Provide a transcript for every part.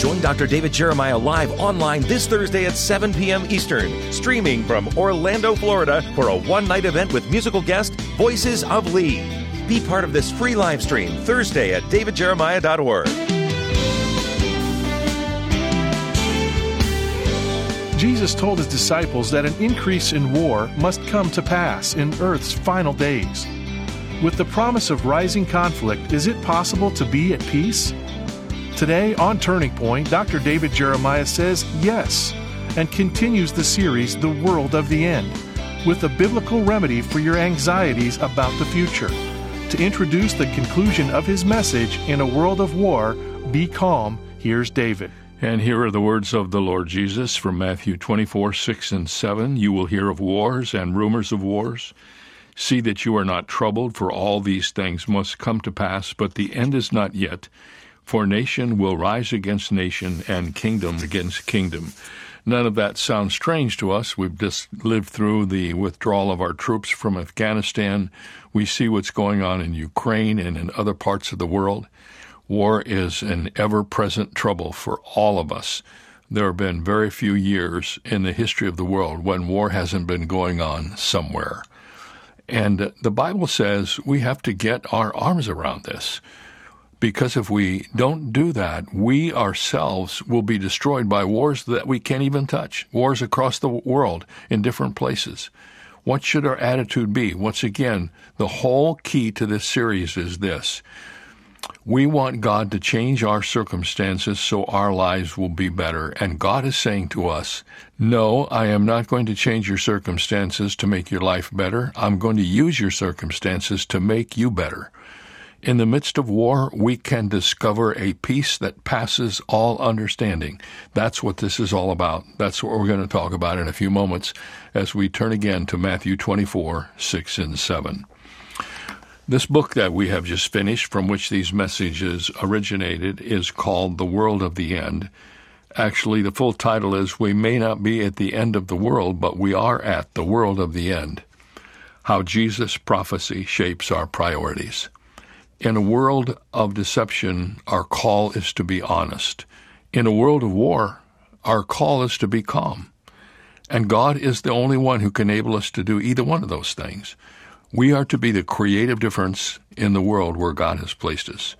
Join Dr. David Jeremiah live online this Thursday at 7 p.m. Eastern, streaming from Orlando, Florida, for a one night event with musical guest Voices of Lee. Be part of this free live stream Thursday at davidjeremiah.org. Jesus told his disciples that an increase in war must come to pass in Earth's final days. With the promise of rising conflict, is it possible to be at peace? Today on Turning Point, Dr. David Jeremiah says yes and continues the series The World of the End with a biblical remedy for your anxieties about the future. To introduce the conclusion of his message in a world of war, be calm. Here's David. And here are the words of the Lord Jesus from Matthew 24, 6 and 7. You will hear of wars and rumors of wars. See that you are not troubled, for all these things must come to pass, but the end is not yet. For nation will rise against nation, and kingdom against kingdom. None of that sounds strange to us. We've just lived through the withdrawal of our troops from Afghanistan. We see what's going on in Ukraine and in other parts of the world. War is an ever present trouble for all of us. There have been very few years in the history of the world when war hasn't been going on somewhere. And the Bible says we have to get our arms around this. Because if we don't do that, we ourselves will be destroyed by wars that we can't even touch, wars across the world in different places. What should our attitude be? Once again, the whole key to this series is this. We want God to change our circumstances so our lives will be better. And God is saying to us, No, I am not going to change your circumstances to make your life better. I'm going to use your circumstances to make you better. In the midst of war, we can discover a peace that passes all understanding. That's what this is all about. That's what we're going to talk about in a few moments as we turn again to Matthew 24, 6 and 7. This book that we have just finished, from which these messages originated, is called The World of the End. Actually, the full title is We May Not Be at the End of the World, but We Are at the World of the End How Jesus' Prophecy Shapes Our Priorities. In a world of deception, our call is to be honest. In a world of war, our call is to be calm. And God is the only one who can enable us to do either one of those things. We are to be the creative difference in the world where God has placed us.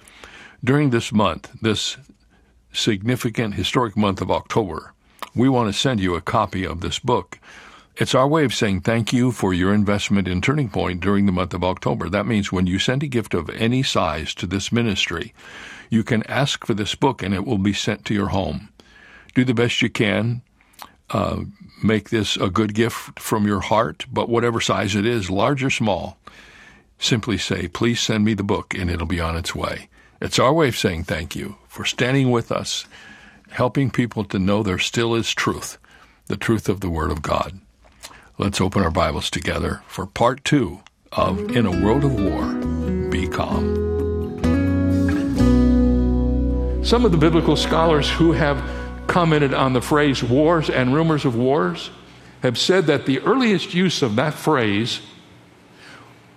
During this month, this significant historic month of October, we want to send you a copy of this book it's our way of saying thank you for your investment in Turning Point during the month of October. That means when you send a gift of any size to this ministry, you can ask for this book and it will be sent to your home. Do the best you can. Uh, make this a good gift from your heart, but whatever size it is, large or small, simply say, please send me the book and it'll be on its way. It's our way of saying thank you for standing with us, helping people to know there still is truth, the truth of the Word of God. Let's open our Bibles together for part two of In a World of War, Be Calm. Some of the biblical scholars who have commented on the phrase wars and rumors of wars have said that the earliest use of that phrase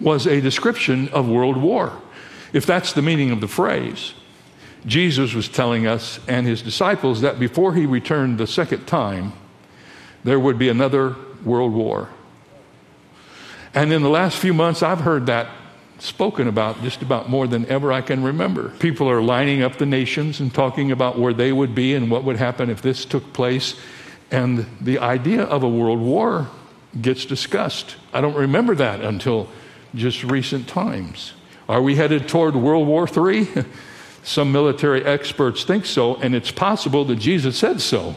was a description of world war. If that's the meaning of the phrase, Jesus was telling us and his disciples that before he returned the second time, there would be another World War. And in the last few months, I've heard that spoken about just about more than ever I can remember. People are lining up the nations and talking about where they would be and what would happen if this took place. And the idea of a world war gets discussed. I don't remember that until just recent times. Are we headed toward World War III? Some military experts think so, and it's possible that Jesus said so.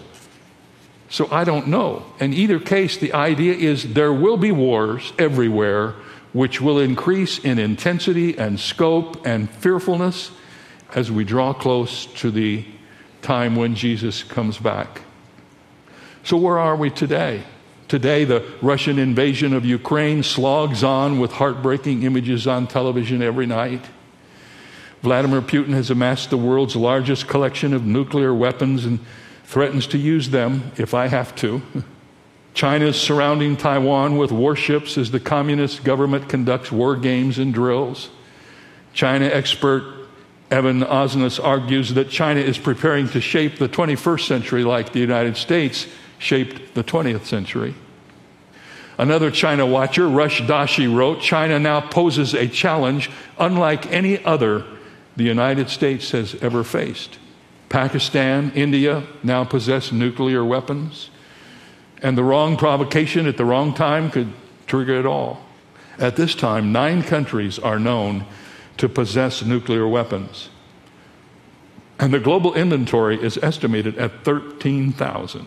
So I don't know. In either case, the idea is there will be wars everywhere, which will increase in intensity and scope and fearfulness as we draw close to the time when Jesus comes back. So, where are we today? Today, the Russian invasion of Ukraine slogs on with heartbreaking images on television every night. Vladimir Putin has amassed the world's largest collection of nuclear weapons and threatens to use them if I have to. China is surrounding Taiwan with warships as the communist government conducts war games and drills. China expert Evan Osnos argues that China is preparing to shape the 21st century like the United States shaped the 20th century. Another China watcher, Rush Doshi, wrote China now poses a challenge unlike any other the United States has ever faced. Pakistan, India now possess nuclear weapons, and the wrong provocation at the wrong time could trigger it all. At this time, nine countries are known to possess nuclear weapons. And the global inventory is estimated at 13,000.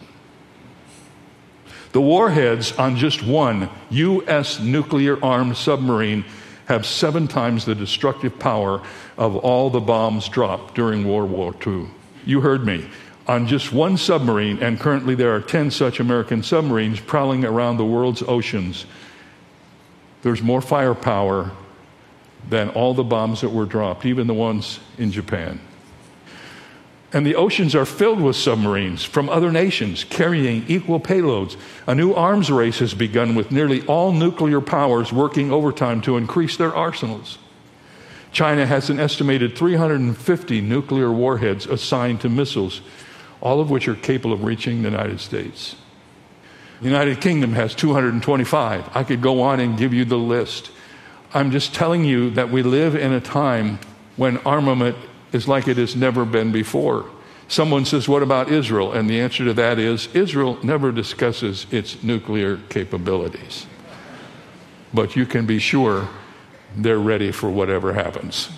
The warheads on just one U.S. nuclear armed submarine have seven times the destructive power of all the bombs dropped during World War II. You heard me. On just one submarine, and currently there are 10 such American submarines prowling around the world's oceans, there's more firepower than all the bombs that were dropped, even the ones in Japan. And the oceans are filled with submarines from other nations carrying equal payloads. A new arms race has begun with nearly all nuclear powers working overtime to increase their arsenals. China has an estimated 350 nuclear warheads assigned to missiles, all of which are capable of reaching the United States. The United Kingdom has 225. I could go on and give you the list. I'm just telling you that we live in a time when armament is like it has never been before. Someone says, What about Israel? And the answer to that is Israel never discusses its nuclear capabilities. But you can be sure they're ready for whatever happens.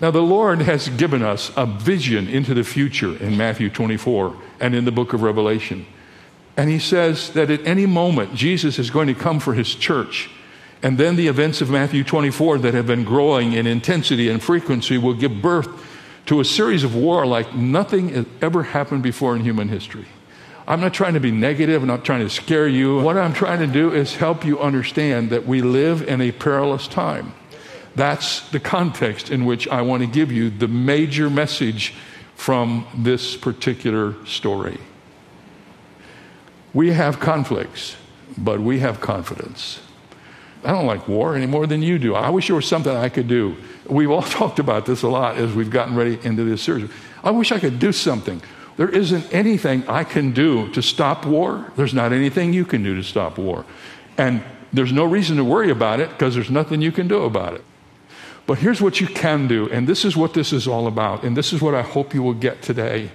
Now, the Lord has given us a vision into the future in Matthew 24 and in the book of Revelation. And He says that at any moment, Jesus is going to come for His church. And then the events of Matthew 24 that have been growing in intensity and frequency will give birth to a series of war like nothing has ever happened before in human history. I'm not trying to be negative, I'm not trying to scare you. What I'm trying to do is help you understand that we live in a perilous time. That's the context in which I want to give you the major message from this particular story. We have conflicts, but we have confidence. I don't like war any more than you do. I wish there was something I could do. We've all talked about this a lot as we've gotten ready into this series. I wish I could do something. There isn't anything I can do to stop war. There's not anything you can do to stop war. And there's no reason to worry about it because there's nothing you can do about it. But here's what you can do, and this is what this is all about, and this is what I hope you will get today.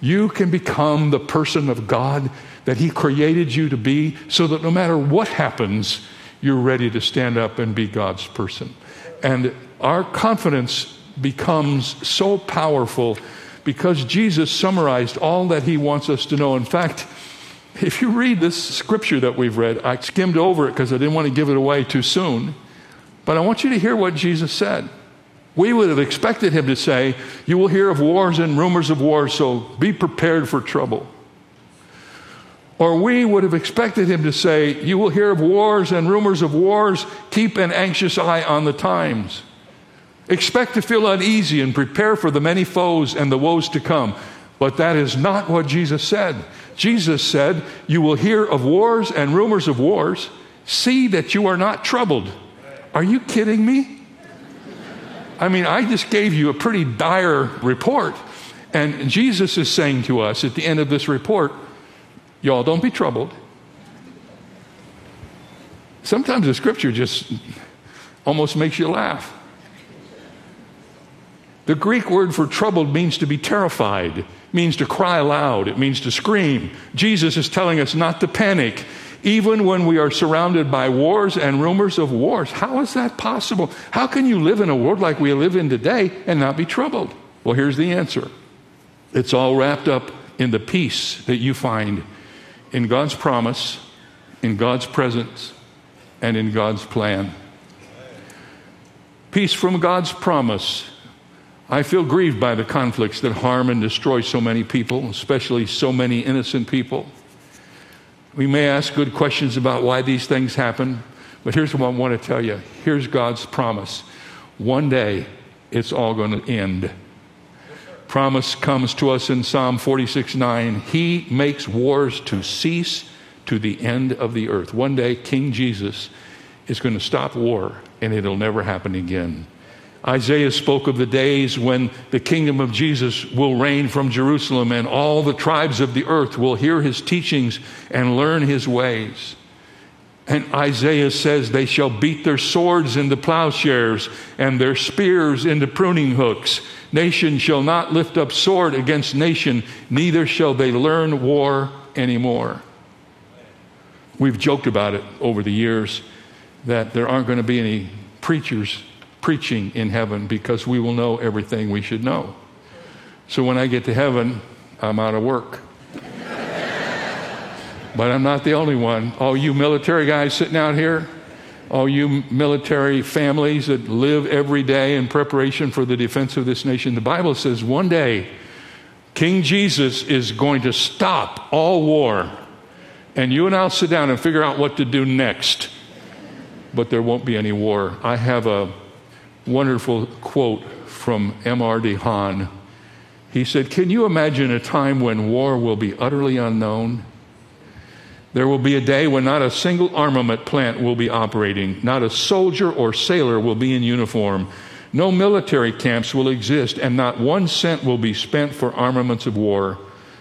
You can become the person of God that He created you to be so that no matter what happens, you're ready to stand up and be God's person. And our confidence becomes so powerful because Jesus summarized all that he wants us to know. In fact, if you read this scripture that we've read, I skimmed over it because I didn't want to give it away too soon. But I want you to hear what Jesus said. We would have expected him to say, You will hear of wars and rumors of wars, so be prepared for trouble. Or we would have expected him to say, You will hear of wars and rumors of wars. Keep an anxious eye on the times. Expect to feel uneasy and prepare for the many foes and the woes to come. But that is not what Jesus said. Jesus said, You will hear of wars and rumors of wars. See that you are not troubled. Are you kidding me? I mean, I just gave you a pretty dire report. And Jesus is saying to us at the end of this report, Y'all don't be troubled. Sometimes the scripture just almost makes you laugh. The Greek word for troubled means to be terrified, means to cry aloud, it means to scream. Jesus is telling us not to panic, even when we are surrounded by wars and rumors of wars. How is that possible? How can you live in a world like we live in today and not be troubled? Well, here's the answer it's all wrapped up in the peace that you find in God's promise, in God's presence, and in God's plan. Peace from God's promise. I feel grieved by the conflicts that harm and destroy so many people, especially so many innocent people. We may ask good questions about why these things happen, but here's what I want to tell you. Here's God's promise. One day, it's all going to end promise comes to us in Psalm 46 9. He makes wars to cease to the end of the earth. One day, King Jesus is going to stop war and it'll never happen again. Isaiah spoke of the days when the kingdom of Jesus will reign from Jerusalem and all the tribes of the earth will hear his teachings and learn his ways. And Isaiah says, They shall beat their swords into plowshares and their spears into pruning hooks. Nation shall not lift up sword against nation, neither shall they learn war anymore. We've joked about it over the years that there aren't going to be any preachers preaching in heaven because we will know everything we should know. So when I get to heaven, I'm out of work. but I'm not the only one. All you military guys sitting out here, all you military families that live every day in preparation for the defense of this nation, the Bible says one day King Jesus is going to stop all war, and you and I'll sit down and figure out what to do next. But there won't be any war. I have a wonderful quote from M.R. DeHaan. He said, Can you imagine a time when war will be utterly unknown? There will be a day when not a single armament plant will be operating, not a soldier or sailor will be in uniform, no military camps will exist, and not one cent will be spent for armaments of war.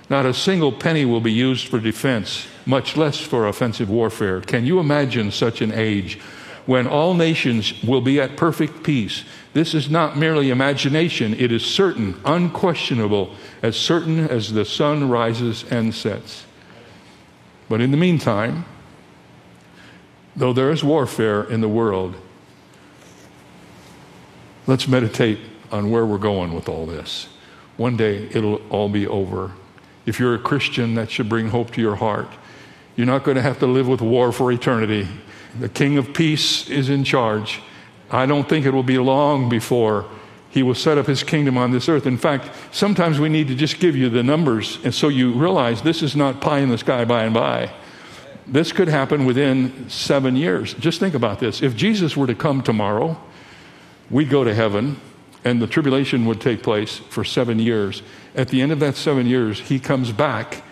Not a single penny will be used for defense, much less for offensive warfare. Can you imagine such an age? When all nations will be at perfect peace. This is not merely imagination, it is certain, unquestionable, as certain as the sun rises and sets. But in the meantime, though there is warfare in the world, let's meditate on where we're going with all this. One day it'll all be over. If you're a Christian, that should bring hope to your heart. You're not going to have to live with war for eternity. The King of Peace is in charge. I don't think it will be long before he will set up his kingdom on this earth. In fact, sometimes we need to just give you the numbers, and so you realize this is not pie in the sky by and by. This could happen within seven years. Just think about this. If Jesus were to come tomorrow, we'd go to heaven, and the tribulation would take place for seven years. At the end of that seven years, he comes back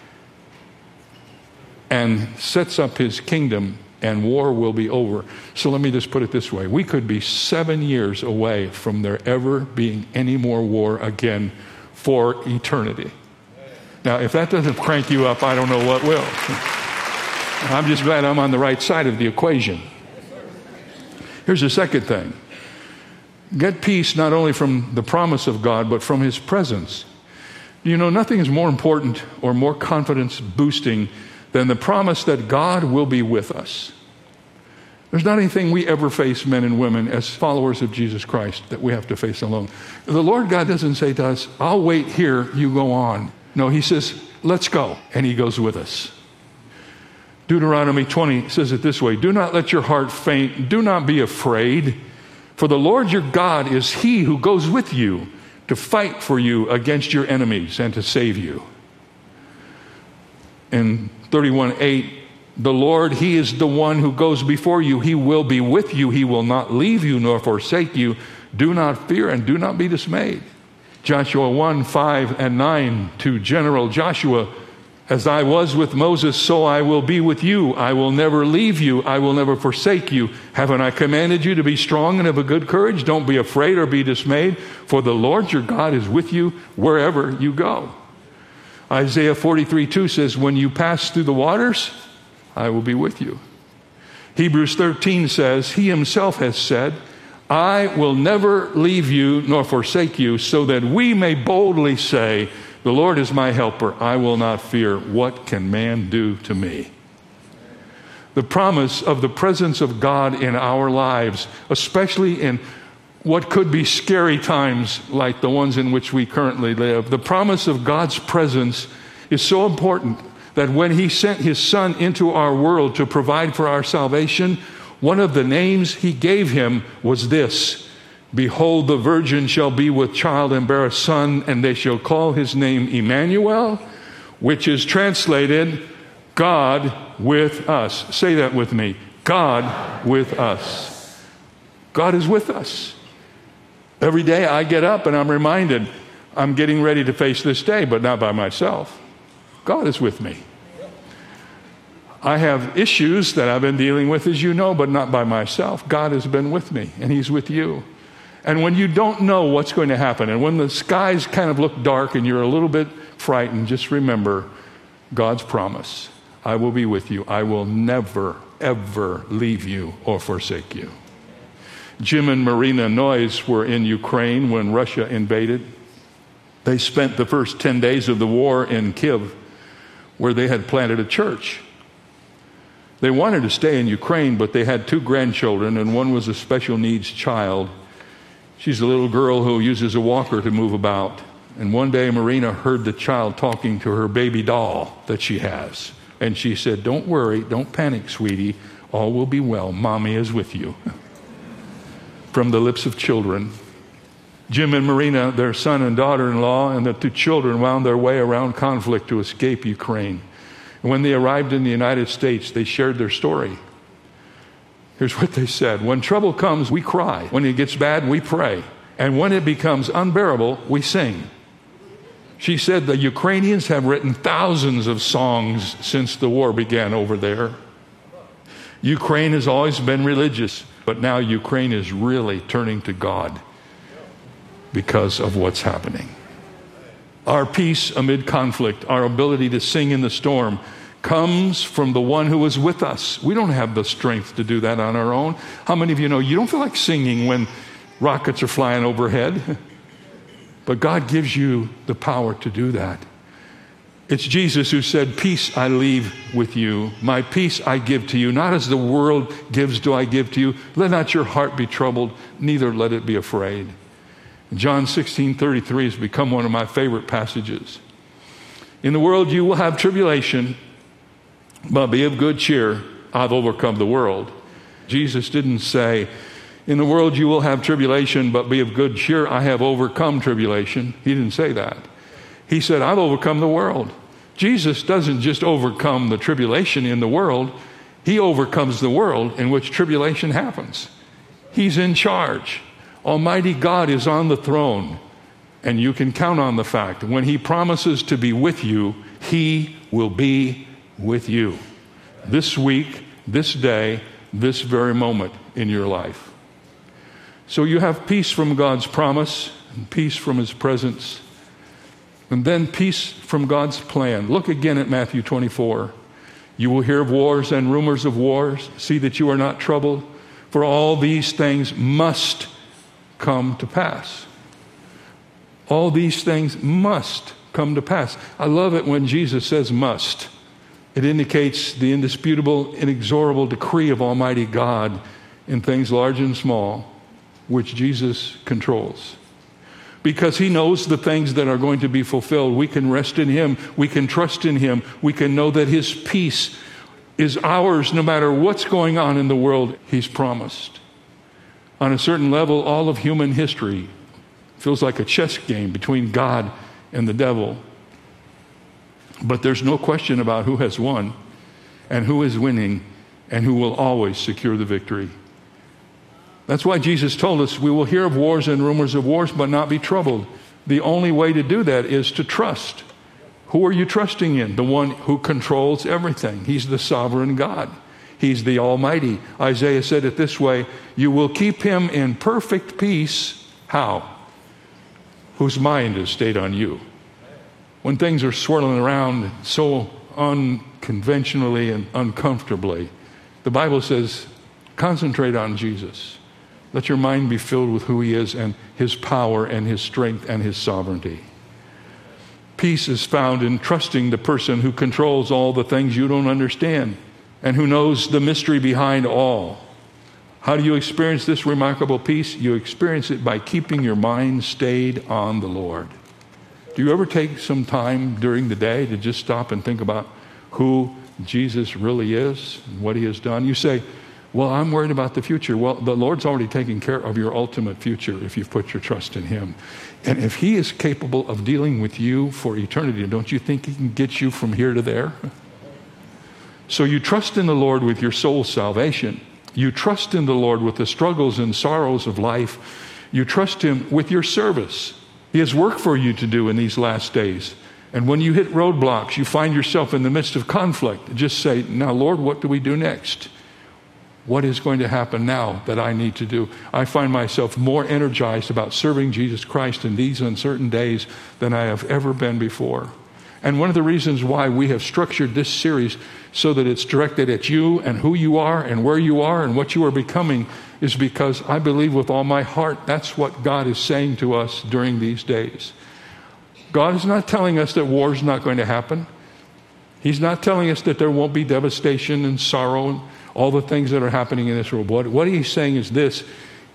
and sets up his kingdom and war will be over. So let me just put it this way we could be seven years away from there ever being any more war again for eternity. Now, if that doesn't crank you up, I don't know what will. I'm just glad I'm on the right side of the equation. Here's the second thing get peace not only from the promise of God, but from His presence. You know, nothing is more important or more confidence boosting than the promise that God will be with us. There's not anything we ever face, men and women, as followers of Jesus Christ, that we have to face alone. The Lord God doesn't say to us, I'll wait here, you go on. No, He says, let's go. And He goes with us. Deuteronomy 20 says it this way Do not let your heart faint, do not be afraid, for the Lord your God is He who goes with you to fight for you against your enemies and to save you. In 31 8, the Lord, He is the one who goes before you. He will be with you. He will not leave you nor forsake you. Do not fear and do not be dismayed. Joshua 1 5 and 9 to General Joshua As I was with Moses, so I will be with you. I will never leave you. I will never forsake you. Haven't I commanded you to be strong and of a good courage? Don't be afraid or be dismayed, for the Lord your God is with you wherever you go. Isaiah 43 2 says, When you pass through the waters, I will be with you. Hebrews 13 says, He himself has said, I will never leave you nor forsake you, so that we may boldly say, The Lord is my helper. I will not fear. What can man do to me? The promise of the presence of God in our lives, especially in what could be scary times like the ones in which we currently live, the promise of God's presence is so important that when He sent His Son into our world to provide for our salvation, one of the names He gave Him was this Behold, the virgin shall be with child and bear a son, and they shall call his name Emmanuel, which is translated God with us. Say that with me God with us. God is with us. Every day I get up and I'm reminded I'm getting ready to face this day, but not by myself. God is with me. I have issues that I've been dealing with, as you know, but not by myself. God has been with me, and He's with you. And when you don't know what's going to happen, and when the skies kind of look dark and you're a little bit frightened, just remember God's promise I will be with you. I will never, ever leave you or forsake you. Jim and Marina Noyes were in Ukraine when Russia invaded. They spent the first 10 days of the war in Kiev, where they had planted a church. They wanted to stay in Ukraine, but they had two grandchildren, and one was a special needs child. She's a little girl who uses a walker to move about. And one day, Marina heard the child talking to her baby doll that she has. And she said, Don't worry, don't panic, sweetie. All will be well. Mommy is with you. From the lips of children. Jim and Marina, their son and daughter in law, and the two children wound their way around conflict to escape Ukraine. And when they arrived in the United States, they shared their story. Here's what they said When trouble comes, we cry. When it gets bad, we pray. And when it becomes unbearable, we sing. She said the Ukrainians have written thousands of songs since the war began over there. Ukraine has always been religious, but now Ukraine is really turning to God because of what's happening. Our peace amid conflict, our ability to sing in the storm, comes from the one who is with us. We don't have the strength to do that on our own. How many of you know you don't feel like singing when rockets are flying overhead? But God gives you the power to do that. It's Jesus who said, Peace I leave with you, my peace I give to you. Not as the world gives, do I give to you. Let not your heart be troubled, neither let it be afraid. John 16 33 has become one of my favorite passages. In the world you will have tribulation, but be of good cheer. I've overcome the world. Jesus didn't say, In the world you will have tribulation, but be of good cheer. I have overcome tribulation. He didn't say that. He said, I've overcome the world. Jesus doesn't just overcome the tribulation in the world, He overcomes the world in which tribulation happens. He's in charge. Almighty God is on the throne. And you can count on the fact when He promises to be with you, He will be with you this week, this day, this very moment in your life. So you have peace from God's promise, and peace from His presence, and then peace from God's plan. Look again at Matthew 24. You will hear of wars and rumors of wars. See that you are not troubled, for all these things must come to pass. All these things must come to pass. I love it when Jesus says must. It indicates the indisputable, inexorable decree of Almighty God in things large and small, which Jesus controls. Because he knows the things that are going to be fulfilled. We can rest in him. We can trust in him. We can know that his peace is ours no matter what's going on in the world, he's promised. On a certain level, all of human history feels like a chess game between God and the devil. But there's no question about who has won and who is winning and who will always secure the victory. That's why Jesus told us we will hear of wars and rumors of wars, but not be troubled. The only way to do that is to trust. Who are you trusting in? The one who controls everything. He's the sovereign God. He's the Almighty. Isaiah said it this way You will keep him in perfect peace. How? Whose mind is stayed on you when things are swirling around so unconventionally and uncomfortably, the Bible says, concentrate on Jesus. Let your mind be filled with who He is and His power and His strength and His sovereignty. Peace is found in trusting the person who controls all the things you don't understand and who knows the mystery behind all. How do you experience this remarkable peace? You experience it by keeping your mind stayed on the Lord. Do you ever take some time during the day to just stop and think about who Jesus really is and what he has done? You say, Well, I'm worried about the future. Well, the Lord's already taken care of your ultimate future if you've put your trust in him. And if he is capable of dealing with you for eternity, don't you think he can get you from here to there? So you trust in the Lord with your soul's salvation. You trust in the Lord with the struggles and sorrows of life. You trust him with your service. He has work for you to do in these last days. And when you hit roadblocks, you find yourself in the midst of conflict, just say, Now, Lord, what do we do next? what is going to happen now that I need to do. I find myself more energized about serving Jesus Christ in these uncertain days than I have ever been before. And one of the reasons why we have structured this series so that it's directed at you and who you are and where you are and what you are becoming is because I believe with all my heart that's what God is saying to us during these days. God is not telling us that war is not going to happen. He's not telling us that there won't be devastation and sorrow and all the things that are happening in this world. What, what he's saying is this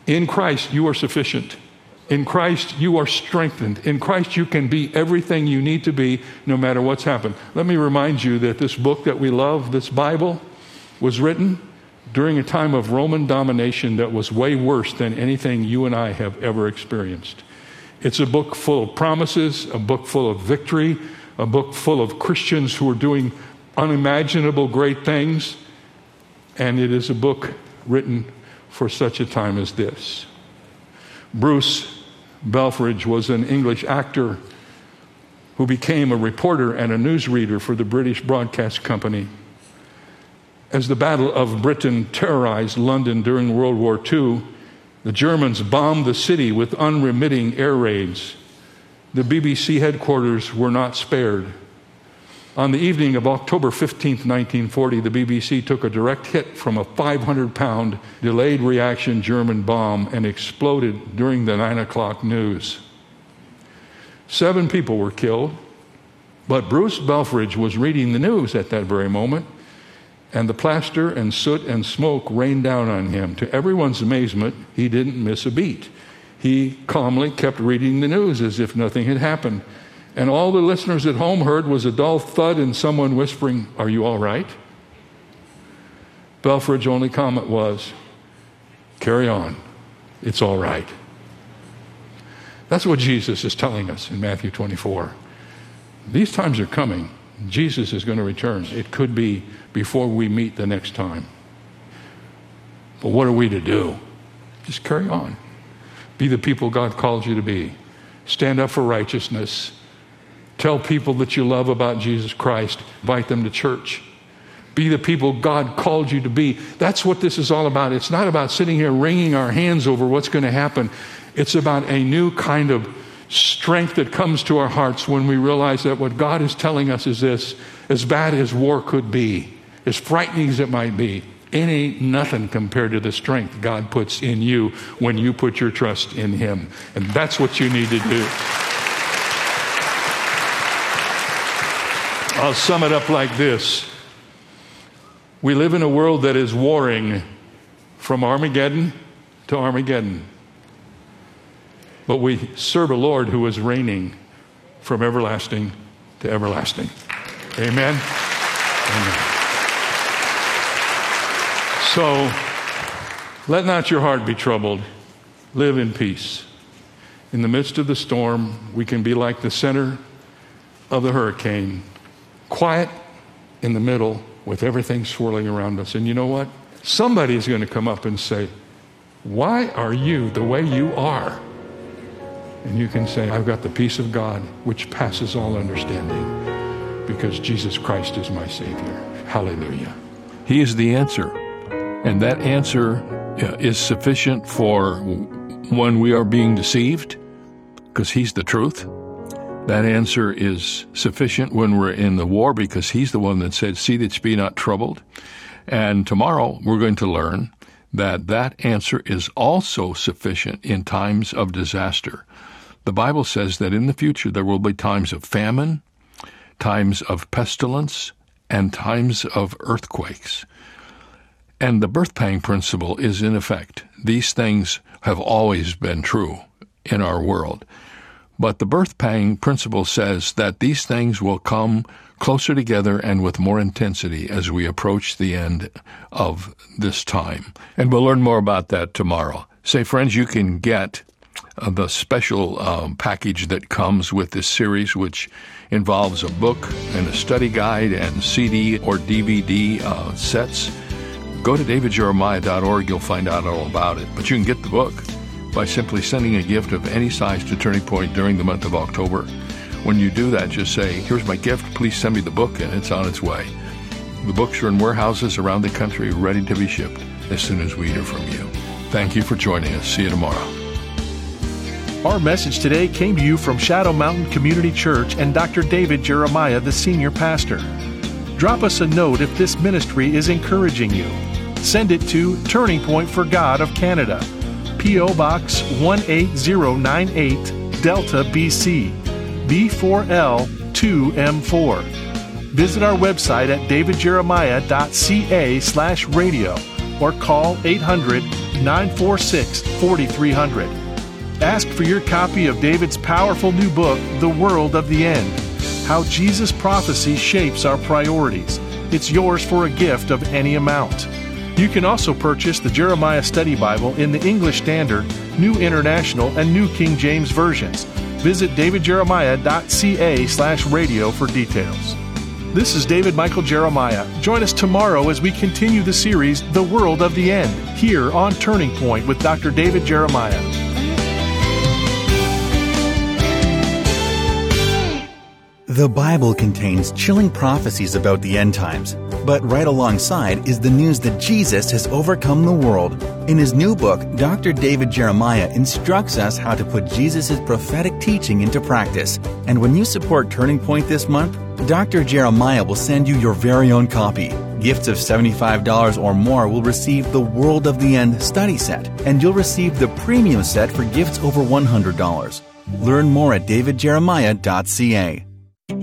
in Christ, you are sufficient. In Christ, you are strengthened. In Christ, you can be everything you need to be no matter what's happened. Let me remind you that this book that we love, this Bible, was written during a time of Roman domination that was way worse than anything you and I have ever experienced. It's a book full of promises, a book full of victory, a book full of Christians who are doing unimaginable great things, and it is a book written for such a time as this. Bruce Belfrage was an English actor who became a reporter and a newsreader for the British Broadcast Company. As the Battle of Britain terrorized London during World War II, the Germans bombed the city with unremitting air raids. The BBC headquarters were not spared. On the evening of October 15, 1940, the BBC took a direct hit from a 500 pound delayed reaction German bomb and exploded during the 9 o'clock news. Seven people were killed, but Bruce Belfrage was reading the news at that very moment, and the plaster and soot and smoke rained down on him. To everyone's amazement, he didn't miss a beat. He calmly kept reading the news as if nothing had happened. And all the listeners at home heard was a dull thud and someone whispering, Are you all right? Belfrage's only comment was, Carry on. It's all right. That's what Jesus is telling us in Matthew 24. These times are coming. Jesus is going to return. It could be before we meet the next time. But what are we to do? Just carry on. Be the people God called you to be. Stand up for righteousness Tell people that you love about Jesus Christ. Invite them to church. Be the people God called you to be. That's what this is all about. It's not about sitting here wringing our hands over what's going to happen. It's about a new kind of strength that comes to our hearts when we realize that what God is telling us is this as bad as war could be, as frightening as it might be, it ain't nothing compared to the strength God puts in you when you put your trust in Him. And that's what you need to do. I'll sum it up like this We live in a world that is warring from Armageddon to Armageddon. But we serve a Lord who is reigning from everlasting to everlasting. Amen. Amen. So let not your heart be troubled. Live in peace. In the midst of the storm, we can be like the center of the hurricane quiet in the middle with everything swirling around us. And you know what? Somebody is going to come up and say, Why are you the way you are? And you can say, I've got the peace of God which passes all understanding because Jesus Christ is my Savior. Hallelujah. He is the answer. And that answer uh, is sufficient for when we are being deceived because He's the truth. That answer is sufficient when we're in the war because he's the one that said, See that you be not troubled. And tomorrow we're going to learn that that answer is also sufficient in times of disaster. The Bible says that in the future there will be times of famine, times of pestilence, and times of earthquakes. And the birth pang principle is in effect. These things have always been true in our world. But the birth pang principle says that these things will come closer together and with more intensity as we approach the end of this time. And we'll learn more about that tomorrow. Say, friends, you can get uh, the special um, package that comes with this series, which involves a book and a study guide and CD or DVD uh, sets. Go to davidjeremiah.org, you'll find out all about it. But you can get the book by simply sending a gift of any size to Turning Point during the month of October. When you do that, just say, Here's my gift, please send me the book, and it's on its way. The books are in warehouses around the country ready to be shipped. as soon as we hear from you. Thank you for joining us. See you tomorrow. Our message today came to you from Shadow Mountain Community Church and Dr. David Jeremiah, the senior pastor. Drop us a note if this ministry is encouraging you. Send it to Turning Point for God of Canada, P.O. Box 18098, Delta, BC, B4L 2M4. Visit our website at davidjeremiah.ca slash radio or call 800 946 4300. Ask for your copy of David's powerful new book, The World of the End How Jesus' Prophecy Shapes Our Priorities. It's yours for a gift of any amount. You can also purchase the Jeremiah Study Bible in the English Standard, New International, and New King James versions. Visit davidjeremiah.ca slash radio for details. This is David Michael Jeremiah. Join us tomorrow as we continue the series, The World of the End, here on Turning Point with Dr. David Jeremiah. The Bible contains chilling prophecies about the end times, but right alongside is the news that Jesus has overcome the world. In his new book, Dr. David Jeremiah instructs us how to put Jesus' prophetic teaching into practice. And when you support Turning Point this month, Dr. Jeremiah will send you your very own copy. Gifts of $75 or more will receive the World of the End study set, and you'll receive the premium set for gifts over $100. Learn more at davidjeremiah.ca.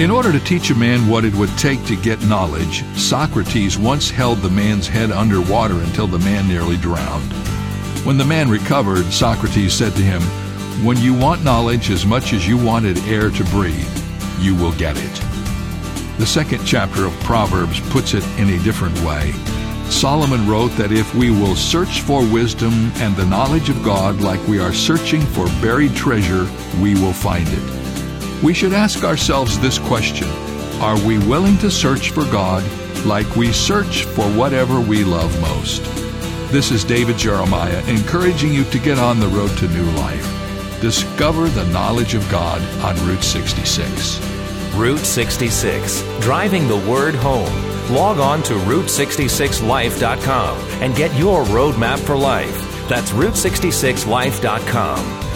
In order to teach a man what it would take to get knowledge, Socrates once held the man's head under water until the man nearly drowned. When the man recovered, Socrates said to him, When you want knowledge as much as you wanted air to breathe, you will get it. The second chapter of Proverbs puts it in a different way. Solomon wrote that if we will search for wisdom and the knowledge of God like we are searching for buried treasure, we will find it. We should ask ourselves this question Are we willing to search for God like we search for whatever we love most? This is David Jeremiah encouraging you to get on the road to new life. Discover the knowledge of God on Route 66. Route 66, driving the word home. Log on to Route66Life.com and get your roadmap for life. That's Route66Life.com.